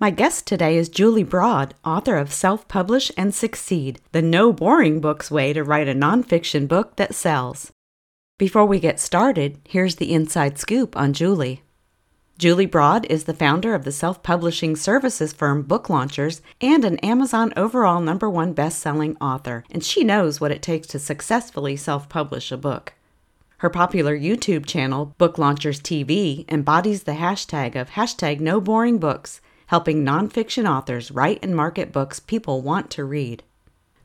My guest today is Julie Broad, author of Self Publish and Succeed, the no boring books way to write a nonfiction book that sells. Before we get started, here's the inside scoop on Julie. Julie Broad is the founder of the self publishing services firm Book Launchers and an Amazon overall number one best selling author, and she knows what it takes to successfully self publish a book. Her popular YouTube channel, Book Launchers TV, embodies the hashtag of hashtag no boring books helping nonfiction authors write and market books people want to read.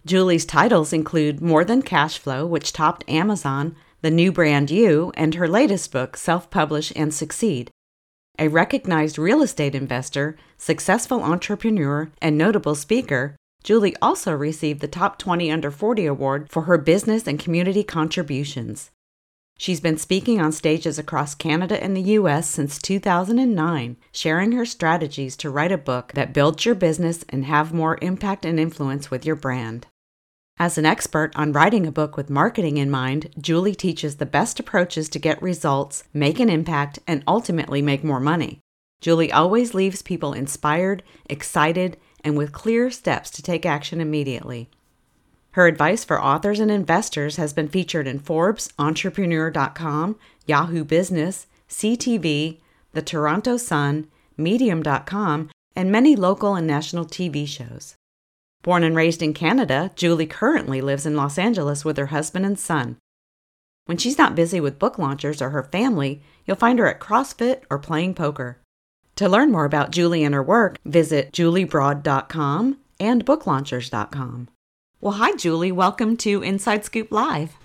Julie's titles include More Than Cash Flow, which topped Amazon, The New Brand You, and her latest book, Self Publish and Succeed. A recognized real estate investor, successful entrepreneur, and notable speaker, Julie also received the Top 20 Under 40 award for her business and community contributions. She's been speaking on stages across Canada and the US since 2009, sharing her strategies to write a book that builds your business and have more impact and influence with your brand. As an expert on writing a book with marketing in mind, Julie teaches the best approaches to get results, make an impact, and ultimately make more money. Julie always leaves people inspired, excited, and with clear steps to take action immediately. Her advice for authors and investors has been featured in Forbes, Entrepreneur.com, Yahoo Business, CTV, The Toronto Sun, Medium.com, and many local and national TV shows. Born and raised in Canada, Julie currently lives in Los Angeles with her husband and son. When she's not busy with book launchers or her family, you'll find her at CrossFit or playing poker. To learn more about Julie and her work, visit juliebroad.com and booklaunchers.com. Well, hi, Julie. Welcome to Inside Scoop Live.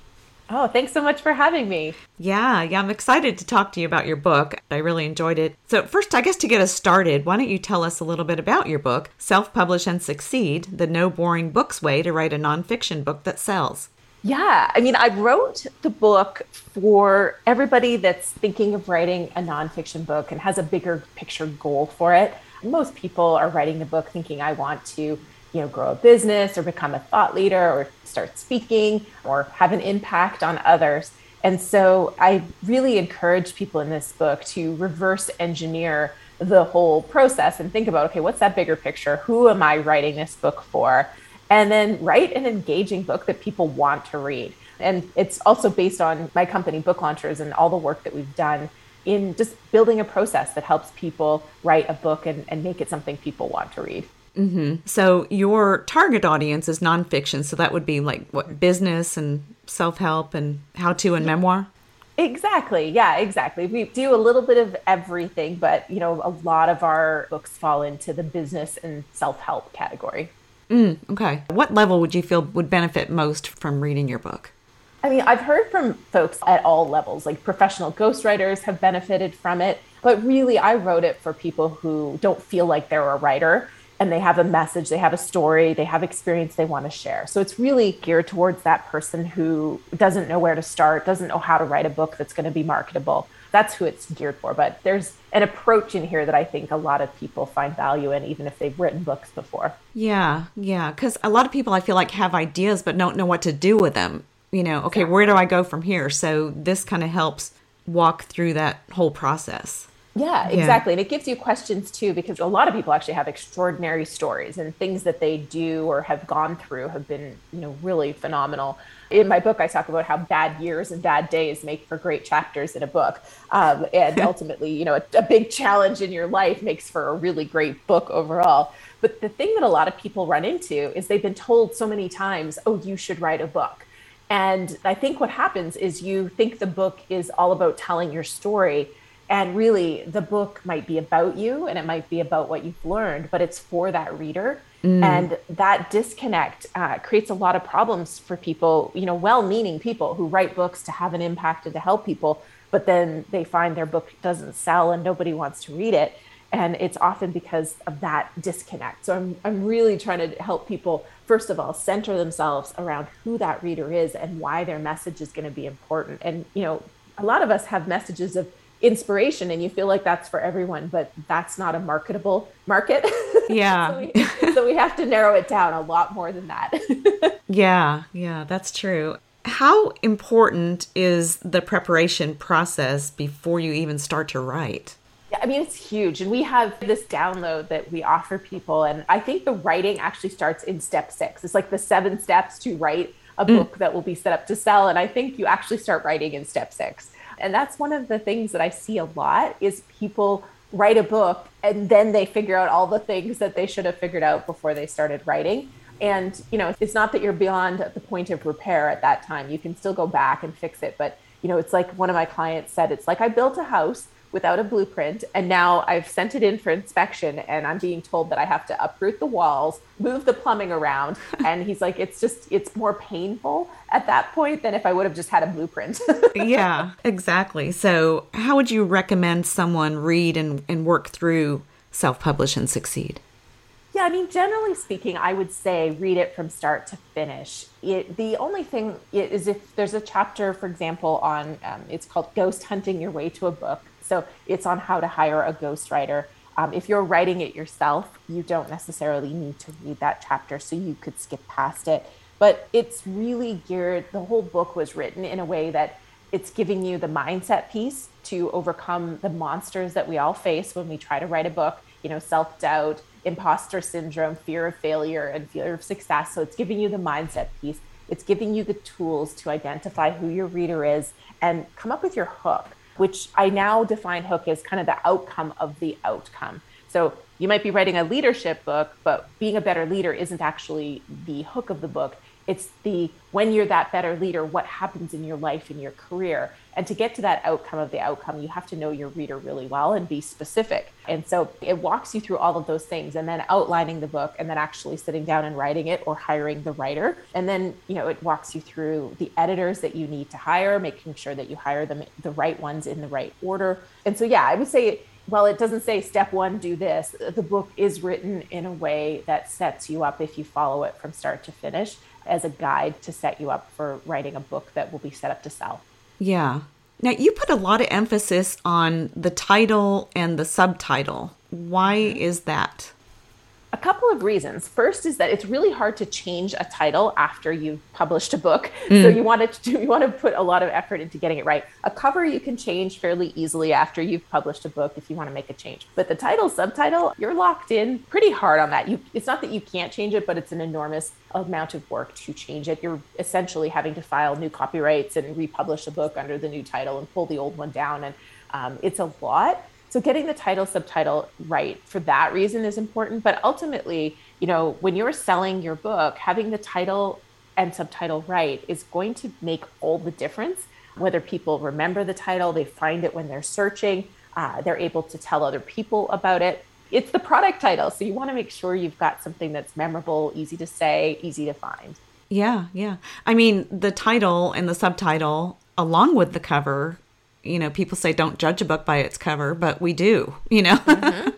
Oh, thanks so much for having me. Yeah, yeah, I'm excited to talk to you about your book. I really enjoyed it. So, first, I guess to get us started, why don't you tell us a little bit about your book, Self Publish and Succeed The No Boring Books Way to Write a Nonfiction Book That Sells? Yeah, I mean, I wrote the book for everybody that's thinking of writing a nonfiction book and has a bigger picture goal for it. Most people are writing the book thinking, I want to you know grow a business or become a thought leader or start speaking or have an impact on others. And so i really encourage people in this book to reverse engineer the whole process and think about okay what's that bigger picture? Who am i writing this book for? And then write an engaging book that people want to read. And it's also based on my company book launchers and all the work that we've done in just building a process that helps people write a book and, and make it something people want to read Mm-hmm. So your target audience is nonfiction. So that would be like what business and self help and how to and memoir. Exactly. Yeah, exactly. We do a little bit of everything, but you know, a lot of our books fall into the business and self help category. Mm, okay. What level would you feel would benefit most from reading your book? I mean, I've heard from folks at all levels, like professional ghostwriters have benefited from it, but really, I wrote it for people who don't feel like they're a writer and they have a message, they have a story, they have experience they want to share. So it's really geared towards that person who doesn't know where to start, doesn't know how to write a book that's going to be marketable. That's who it's geared for. But there's an approach in here that I think a lot of people find value in, even if they've written books before. Yeah, yeah. Because a lot of people I feel like have ideas but don't know what to do with them. You know, okay, where do I go from here? So this kind of helps walk through that whole process. Yeah, exactly. Yeah. And it gives you questions too, because a lot of people actually have extraordinary stories and things that they do or have gone through have been, you know, really phenomenal. In my book, I talk about how bad years and bad days make for great chapters in a book. Um, and ultimately, you know, a, a big challenge in your life makes for a really great book overall. But the thing that a lot of people run into is they've been told so many times, oh, you should write a book. And I think what happens is you think the book is all about telling your story and really, the book might be about you and it might be about what you've learned, but it's for that reader. Mm. And that disconnect uh, creates a lot of problems for people, you know, well meaning people who write books to have an impact and to help people, but then they find their book doesn't sell and nobody wants to read it. And it's often because of that disconnect. So I'm, I'm really trying to help people, first of all, center themselves around who that reader is and why their message is going to be important. And, you know, a lot of us have messages of inspiration and you feel like that's for everyone, but that's not a marketable market. Yeah. so, we, so we have to narrow it down a lot more than that. yeah, yeah, that's true. How important is the preparation process before you even start to write? Yeah, I mean, it's huge. And we have this download that we offer people. And I think the writing actually starts in step six. It's like the seven steps to write a mm. book that will be set up to sell. And I think you actually start writing in step six. And that's one of the things that I see a lot is people write a book and then they figure out all the things that they should have figured out before they started writing. And, you know, it's not that you're beyond the point of repair at that time. You can still go back and fix it. But, you know, it's like one of my clients said, it's like I built a house without a blueprint. And now I've sent it in for inspection and I'm being told that I have to uproot the walls, move the plumbing around. And he's like, it's just, it's more painful at that point than if I would have just had a blueprint. yeah, exactly. So, how would you recommend someone read and, and work through Self Publish and Succeed? Yeah, I mean, generally speaking, I would say read it from start to finish. It, the only thing is if there's a chapter, for example, on um, it's called Ghost Hunting Your Way to a Book. So it's on how to hire a ghostwriter. Um, if you're writing it yourself, you don't necessarily need to read that chapter, so you could skip past it. But it's really geared, the whole book was written in a way that it's giving you the mindset piece to overcome the monsters that we all face when we try to write a book, you know, self doubt, imposter syndrome, fear of failure, and fear of success. So it's giving you the mindset piece. It's giving you the tools to identify who your reader is and come up with your hook, which I now define hook as kind of the outcome of the outcome. So you might be writing a leadership book, but being a better leader isn't actually the hook of the book. It's the when you're that better leader, what happens in your life, in your career. And to get to that outcome of the outcome, you have to know your reader really well and be specific. And so it walks you through all of those things and then outlining the book and then actually sitting down and writing it or hiring the writer. And then, you know, it walks you through the editors that you need to hire, making sure that you hire them the right ones in the right order. And so yeah, I would say well, it doesn't say step one, do this. The book is written in a way that sets you up if you follow it from start to finish as a guide to set you up for writing a book that will be set up to sell. Yeah. Now, you put a lot of emphasis on the title and the subtitle. Why is that? A couple of reasons. First is that it's really hard to change a title after you've published a book. Mm. So you want to you want to put a lot of effort into getting it right. A cover you can change fairly easily after you've published a book if you want to make a change. But the title subtitle, you're locked in pretty hard on that. You it's not that you can't change it, but it's an enormous amount of work to change it. You're essentially having to file new copyrights and republish a book under the new title and pull the old one down and um, it's a lot. So getting the title subtitle right for that reason is important. But ultimately, you know, when you're selling your book, having the title and subtitle right is going to make all the difference. Whether people remember the title, they find it when they're searching, uh, they're able to tell other people about it. It's the product title. So you want to make sure you've got something that's memorable, easy to say, easy to find. Yeah, yeah. I mean, the title and the subtitle, along with the cover, you know, people say don't judge a book by its cover, but we do, you know. mm-hmm.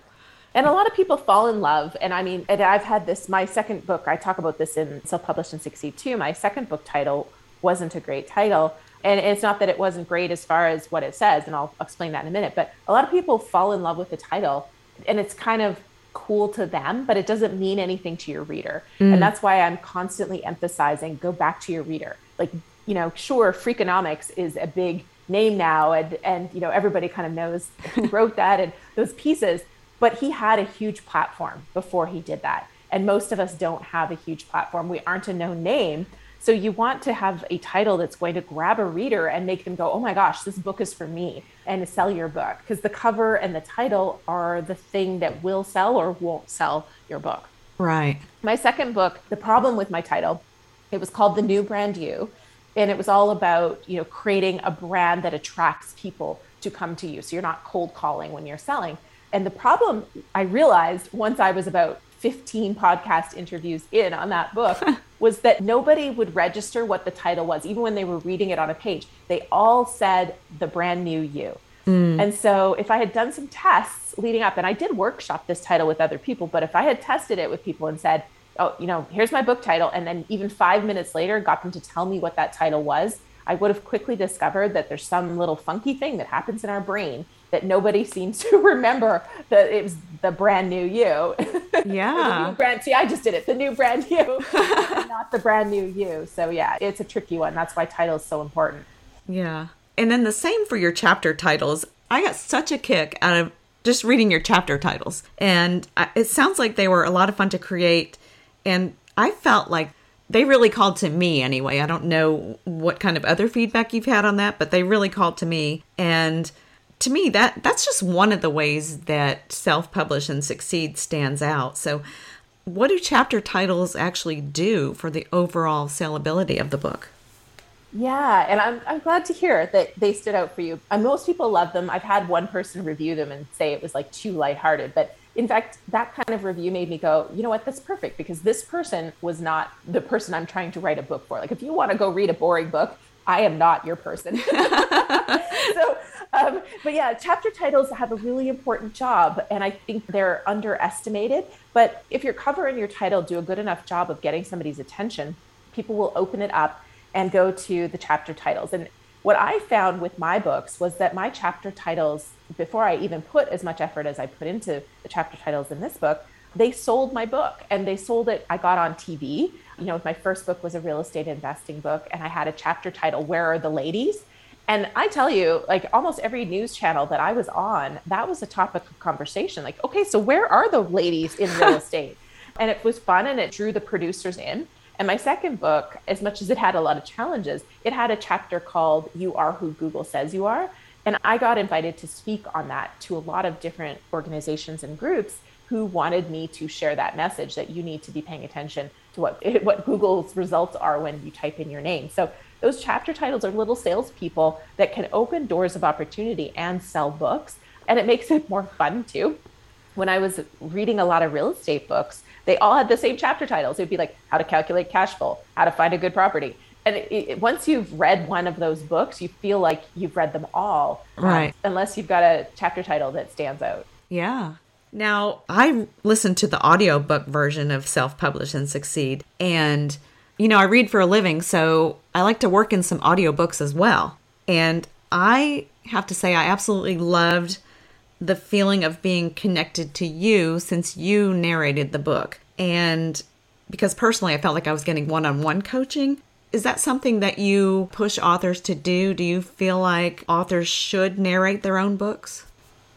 And a lot of people fall in love. And I mean, and I've had this, my second book, I talk about this in Self Published and Succeed. My second book title wasn't a great title. And it's not that it wasn't great as far as what it says, and I'll explain that in a minute. But a lot of people fall in love with the title, and it's kind of cool to them, but it doesn't mean anything to your reader. Mm. And that's why I'm constantly emphasizing go back to your reader. Like, you know, sure, Freakonomics is a big name now and and you know everybody kind of knows who wrote that and those pieces but he had a huge platform before he did that. And most of us don't have a huge platform. We aren't a known name. So you want to have a title that's going to grab a reader and make them go oh my gosh this book is for me and sell your book. Because the cover and the title are the thing that will sell or won't sell your book. Right. My second book the problem with my title it was called the new brand you and it was all about you know creating a brand that attracts people to come to you. So you're not cold calling when you're selling. And the problem i realized once i was about 15 podcast interviews in on that book was that nobody would register what the title was even when they were reading it on a page. They all said the brand new you. Mm. And so if I had done some tests leading up, and I did workshop this title with other people, but if I had tested it with people and said, oh, you know, here's my book title, and then even five minutes later got them to tell me what that title was, I would have quickly discovered that there's some little funky thing that happens in our brain that nobody seems to remember that it was the brand new you. Yeah. brand, see, I just did it. The new brand new, not the brand new you. So yeah, it's a tricky one. That's why title is so important. Yeah. And then the same for your chapter titles. I got such a kick out of just reading your chapter titles. And it sounds like they were a lot of fun to create. And I felt like they really called to me anyway. I don't know what kind of other feedback you've had on that, but they really called to me. And to me that that's just one of the ways that self-publish and succeed stands out. So what do chapter titles actually do for the overall sellability of the book? Yeah, and I'm, I'm glad to hear that they stood out for you. And most people love them. I've had one person review them and say it was like too lighthearted, but in fact, that kind of review made me go, you know what, that's perfect because this person was not the person I'm trying to write a book for. Like, if you want to go read a boring book, I am not your person. so, um, but yeah, chapter titles have a really important job, and I think they're underestimated. But if your cover and your title do a good enough job of getting somebody's attention, people will open it up and go to the chapter titles. And what I found with my books was that my chapter titles, before I even put as much effort as I put into the chapter titles in this book, they sold my book and they sold it. I got on TV. You know, my first book was a real estate investing book, and I had a chapter title, Where Are the Ladies? And I tell you, like almost every news channel that I was on, that was a topic of conversation. Like, okay, so where are the ladies in real estate? And it was fun and it drew the producers in. And my second book, as much as it had a lot of challenges, it had a chapter called You Are Who Google Says You Are. And I got invited to speak on that to a lot of different organizations and groups who wanted me to share that message that you need to be paying attention to what, what Google's results are when you type in your name. So those chapter titles are little salespeople that can open doors of opportunity and sell books. And it makes it more fun too. When I was reading a lot of real estate books, they all had the same chapter titles. It'd be like how to calculate cash flow, how to find a good property. And it, it, once you've read one of those books, you feel like you've read them all, um. Um, unless you've got a chapter title that stands out. Yeah. Now, I listened to the audiobook version of Self Publish and Succeed, and you know, I read for a living, so I like to work in some audiobooks as well. And I have to say, I absolutely loved the feeling of being connected to you since you narrated the book. And because personally, I felt like I was getting one on one coaching. Is that something that you push authors to do? Do you feel like authors should narrate their own books?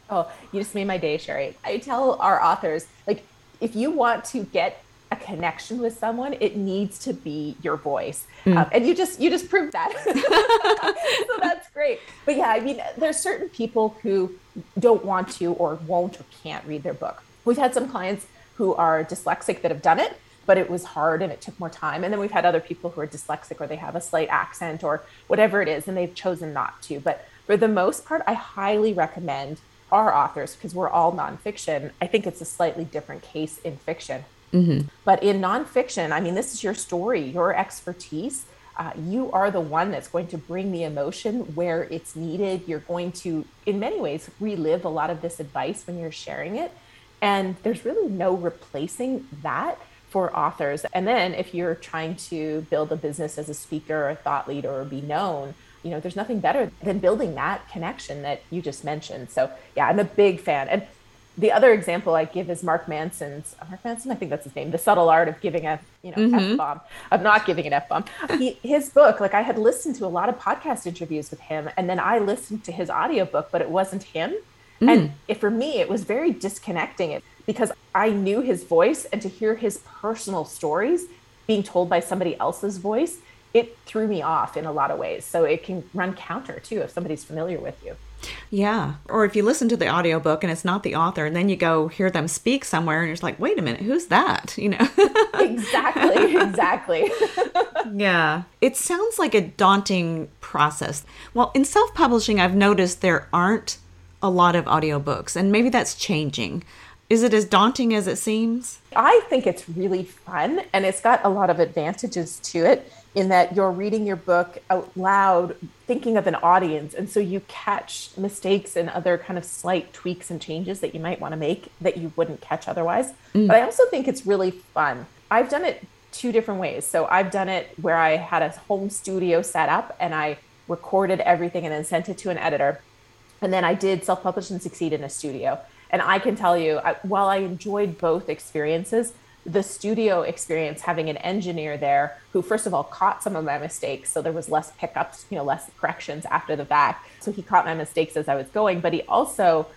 Oh, you just made my day, Sherry. I tell our authors, like, if you want to get a connection with someone, it needs to be your voice. Mm. Um, and you just you just proved that. so that's great. But yeah, I mean, there's certain people who don't want to or won't or can't read their book. We've had some clients who are dyslexic that have done it, but it was hard and it took more time. And then we've had other people who are dyslexic or they have a slight accent or whatever it is, and they've chosen not to. But for the most part, I highly recommend our authors because we're all nonfiction. I think it's a slightly different case in fiction Mm-hmm. But in nonfiction, I mean, this is your story, your expertise. Uh, you are the one that's going to bring the emotion where it's needed. You're going to, in many ways, relive a lot of this advice when you're sharing it. And there's really no replacing that for authors. And then if you're trying to build a business as a speaker, or a thought leader, or be known, you know, there's nothing better than building that connection that you just mentioned. So yeah, I'm a big fan. And the other example I give is Mark Manson's Mark Manson, I think that's his name, The Subtle Art of Giving a you know mm-hmm. f bomb, of not giving an f bomb. his book, like I had listened to a lot of podcast interviews with him, and then I listened to his audiobook, but it wasn't him. Mm. And it, for me, it was very disconnecting because I knew his voice, and to hear his personal stories being told by somebody else's voice, it threw me off in a lot of ways. So it can run counter too if somebody's familiar with you. Yeah. Or if you listen to the audiobook and it's not the author and then you go hear them speak somewhere and you're just like, wait a minute, who's that? You know? exactly. Exactly. yeah. It sounds like a daunting process. Well, in self publishing, I've noticed there aren't a lot of audiobooks, and maybe that's changing. Is it as daunting as it seems? I think it's really fun and it's got a lot of advantages to it in that you're reading your book out loud, thinking of an audience. And so you catch mistakes and other kind of slight tweaks and changes that you might want to make that you wouldn't catch otherwise. Mm. But I also think it's really fun. I've done it two different ways. So I've done it where I had a home studio set up and I recorded everything and then sent it to an editor. And then I did self publish and succeed in a studio. And I can tell you, I, while I enjoyed both experiences, the studio experience having an engineer there who first of all caught some of my mistakes so there was less pickups you know less corrections after the fact. So he caught my mistakes as i was going but he also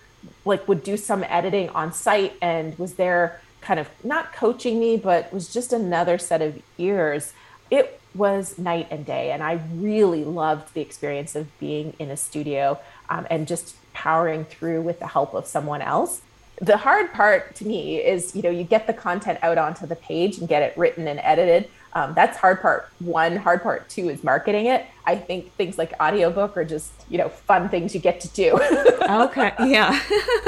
like would do some editing on site and was there kind of not coaching me but was just another set of ears it was night and day and i really loved the experience of being in a studio um, and just powering through with the help of someone else the hard part to me is you know you get the content out onto the page and get it written and edited. Um, that's hard part. One hard part two is marketing it. I think things like audiobook are just you know fun things you get to do. Okay yeah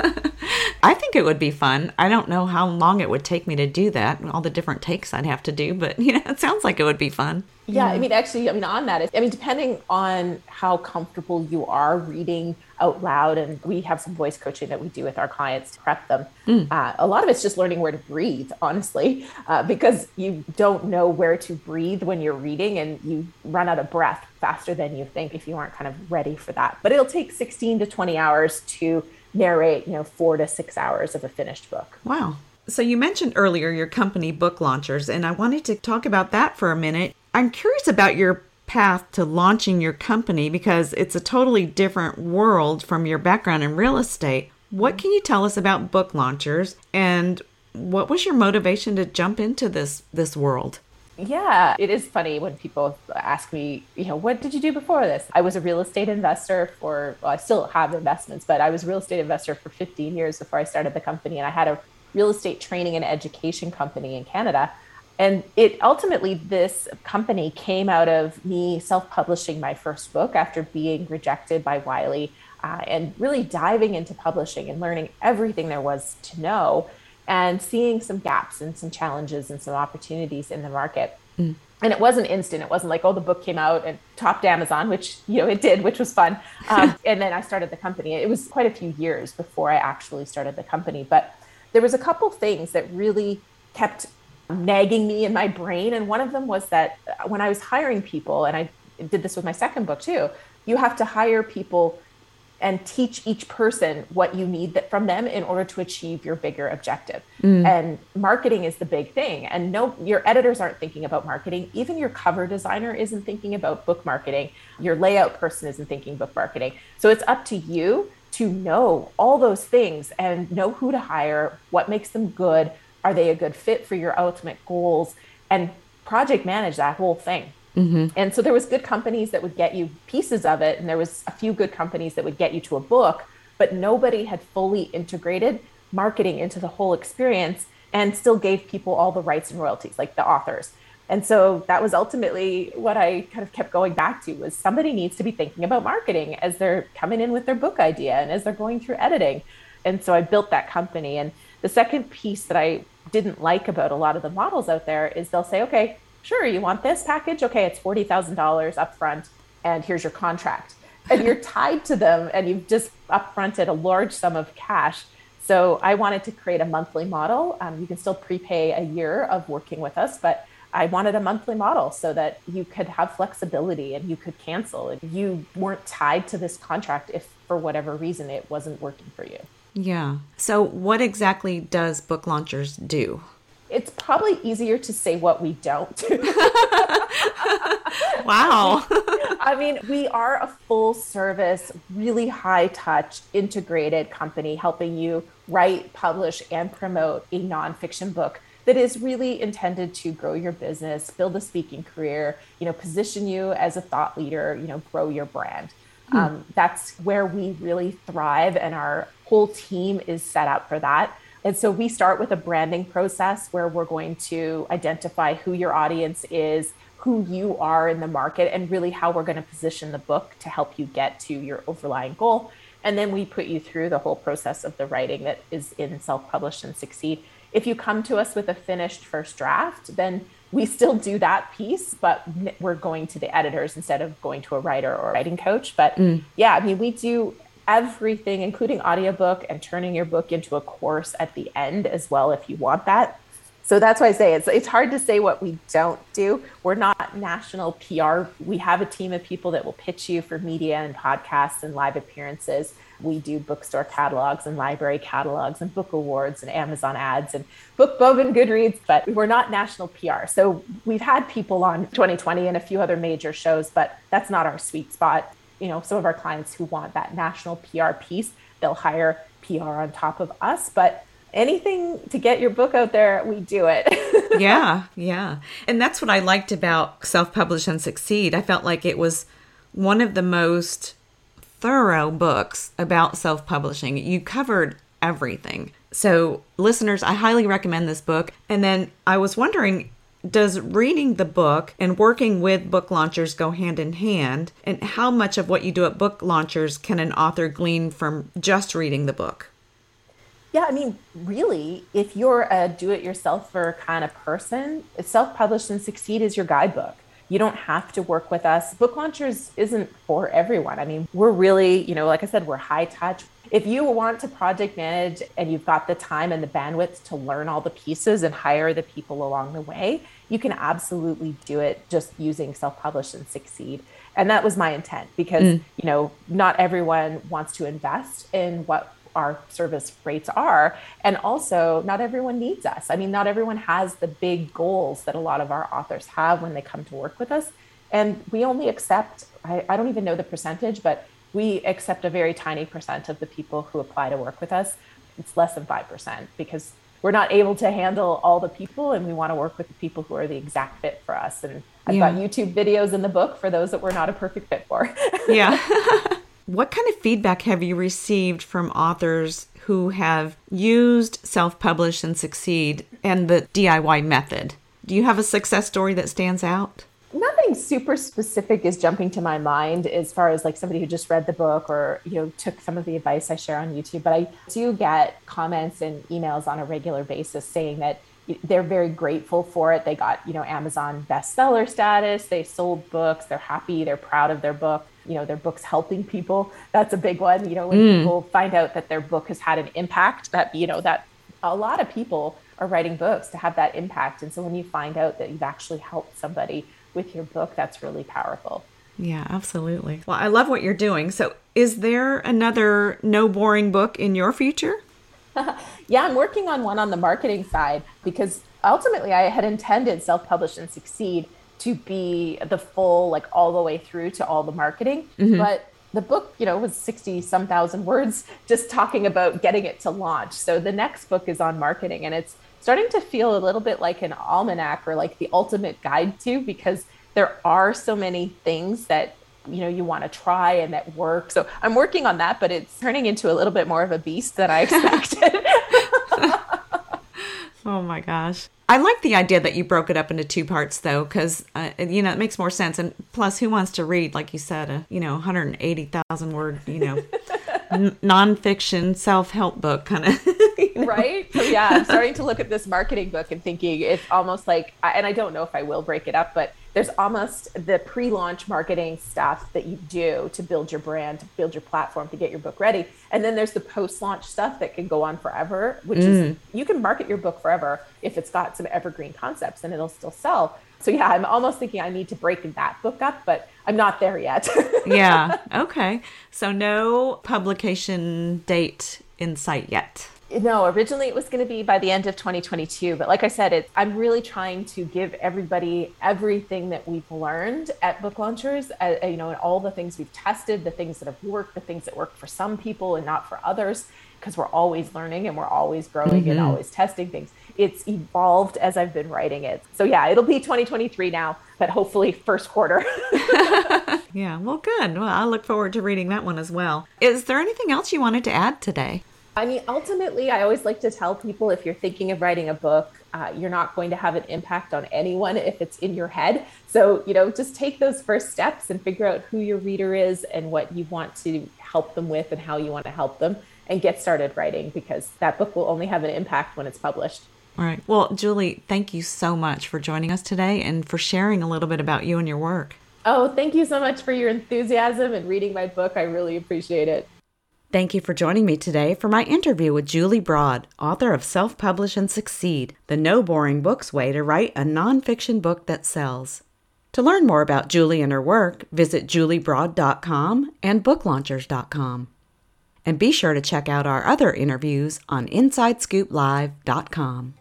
i think it would be fun i don't know how long it would take me to do that all the different takes i'd have to do but you know it sounds like it would be fun yeah, I mean, actually, I mean, on that, I mean, depending on how comfortable you are reading out loud, and we have some voice coaching that we do with our clients to prep them. Mm. Uh, a lot of it's just learning where to breathe, honestly, uh, because you don't know where to breathe when you're reading, and you run out of breath faster than you think if you aren't kind of ready for that. But it'll take 16 to 20 hours to narrate, you know, four to six hours of a finished book. Wow. So you mentioned earlier your company book launchers, and I wanted to talk about that for a minute. I'm curious about your path to launching your company because it's a totally different world from your background in real estate. What can you tell us about book launchers and what was your motivation to jump into this this world? Yeah, it is funny when people ask me, you know, what did you do before this? I was a real estate investor for, well, I still have investments, but I was a real estate investor for 15 years before I started the company. And I had a real estate training and education company in Canada and it ultimately this company came out of me self-publishing my first book after being rejected by wiley uh, and really diving into publishing and learning everything there was to know and seeing some gaps and some challenges and some opportunities in the market. Mm. and it wasn't instant. It wasn't like oh the book came out and topped amazon which you know it did which was fun. Um, and then i started the company. It was quite a few years before i actually started the company. But there was a couple things that really kept nagging me in my brain. And one of them was that when I was hiring people, and I did this with my second book too, you have to hire people and teach each person what you need from them in order to achieve your bigger objective. Mm. And marketing is the big thing. And no, your editors aren't thinking about marketing. Even your cover designer isn't thinking about book marketing. Your layout person isn't thinking about book marketing. So it's up to you to know all those things and know who to hire, what makes them good, are they a good fit for your ultimate goals and project manage that whole thing mm-hmm. and so there was good companies that would get you pieces of it and there was a few good companies that would get you to a book but nobody had fully integrated marketing into the whole experience and still gave people all the rights and royalties like the authors. And so that was ultimately what i kind of kept going back to was somebody needs to be thinking about marketing as they're coming in with their book idea and as they're going through editing. And so i built that company. And the second piece that I didn't like about a lot of the models out there is they'll say, okay, sure, you want this package? Okay, it's $40,000 upfront, and here's your contract. And you're tied to them, and you've just upfronted a large sum of cash. So I wanted to create a monthly model. Um, you can still prepay a year of working with us, but I wanted a monthly model so that you could have flexibility and you could cancel and you weren't tied to this contract if for whatever reason it wasn't working for you. Yeah. So, what exactly does Book Launchers do? It's probably easier to say what we don't. wow. I mean, we are a full service, really high touch, integrated company helping you write, publish, and promote a nonfiction book that is really intended to grow your business, build a speaking career, you know, position you as a thought leader, you know, grow your brand. Hmm. Um, that's where we really thrive, and our whole team is set up for that. And so we start with a branding process where we're going to identify who your audience is, who you are in the market, and really how we're going to position the book to help you get to your overlying goal. And then we put you through the whole process of the writing that is in Self Published and Succeed. If you come to us with a finished first draft, then we still do that piece, but we're going to the editors instead of going to a writer or writing coach. But mm. yeah, I mean, we do everything, including audiobook and turning your book into a course at the end as well, if you want that. So that's why I say it's it's hard to say what we don't do. We're not national PR. We have a team of people that will pitch you for media and podcasts and live appearances. We do bookstore catalogs and library catalogs and book awards and Amazon ads and BookBub and Goodreads, but we're not national PR. So we've had people on 2020 and a few other major shows, but that's not our sweet spot. You know, some of our clients who want that national PR piece, they'll hire PR on top of us, but anything to get your book out there, we do it. yeah, yeah. And that's what I liked about Self Publish and Succeed. I felt like it was one of the most thorough books about self publishing. You covered everything. So, listeners, I highly recommend this book. And then I was wondering does reading the book and working with book launchers go hand in hand? And how much of what you do at book launchers can an author glean from just reading the book? Yeah, I mean, really, if you're a do it yourselfer kind of person, self published and succeed is your guidebook. You don't have to work with us. Book launchers isn't for everyone. I mean, we're really, you know, like I said, we're high touch. If you want to project manage and you've got the time and the bandwidth to learn all the pieces and hire the people along the way, you can absolutely do it just using self publish and succeed. And that was my intent because, mm. you know, not everyone wants to invest in what our service rates are. And also, not everyone needs us. I mean, not everyone has the big goals that a lot of our authors have when they come to work with us. And we only accept, I, I don't even know the percentage, but we accept a very tiny percent of the people who apply to work with us. It's less than 5% because we're not able to handle all the people and we want to work with the people who are the exact fit for us. And I've yeah. got YouTube videos in the book for those that we're not a perfect fit for. yeah. What kind of feedback have you received from authors who have used self publish and succeed and the DIY method? Do you have a success story that stands out? Nothing super specific is jumping to my mind as far as like somebody who just read the book or you know took some of the advice I share on YouTube, but I do get comments and emails on a regular basis saying that they're very grateful for it. They got, you know, Amazon bestseller status, they sold books, they're happy, they're proud of their book. You know their books helping people. That's a big one. You know when mm. people find out that their book has had an impact that you know that a lot of people are writing books to have that impact. And so when you find out that you've actually helped somebody with your book that's really powerful. Yeah absolutely. Well i love what you're doing. So is there another no boring book in your future yeah i'm working on one on the marketing side because ultimately i had intended self-publish and succeed to be the full like all the way through to all the marketing mm-hmm. but the book you know was 60 some thousand words just talking about getting it to launch so the next book is on marketing and it's starting to feel a little bit like an almanac or like the ultimate guide to because there are so many things that you know you want to try and that work so i'm working on that but it's turning into a little bit more of a beast than i expected oh my gosh I like the idea that you broke it up into two parts, though, because uh, you know it makes more sense. And plus, who wants to read, like you said, a you know 180,000 word, you know, n- nonfiction self help book kind of, you know? right? So yeah, I'm starting to look at this marketing book and thinking it's almost like, and I don't know if I will break it up, but there's almost the pre-launch marketing stuff that you do to build your brand to build your platform to get your book ready. And then there's the post-launch stuff that can go on forever which mm. is you can market your book forever if it's got some evergreen concepts and it'll still sell. So yeah i'm almost thinking i need to break that book up but i'm not there yet. Yeah okay. So no publication date in sight yet no, originally it was going to be by the end of 2022. But like I said, it's, I'm really trying to give everybody everything that we've learned at Book Launchers, uh, uh, you know, and all the things we've tested, the things that have worked, the things that work for some people and not for others, because we're always learning and we're always growing mm-hmm. and always testing things. It's evolved as I've been writing it. So yeah, it'll be 2023 now, but hopefully first quarter. yeah, well, good. Well, I look forward to reading that one as well. Is there anything else you wanted to add today? I mean, ultimately, I always like to tell people if you're thinking of writing a book, uh, you're not going to have an impact on anyone if it's in your head. So, you know, just take those first steps and figure out who your reader is and what you want to help them with and how you want to help them and get started writing because that book will only have an impact when it's published. All right. Well, Julie, thank you so much for joining us today and for sharing a little bit about you and your work. Oh, thank you so much for your enthusiasm and reading my book. I really appreciate it. Thank you for joining me today for my interview with Julie Broad, author of Self Publish and Succeed The No Boring Books Way to Write a Nonfiction Book That Sells. To learn more about Julie and her work, visit juliebroad.com and booklaunchers.com. And be sure to check out our other interviews on InsideScoopLive.com.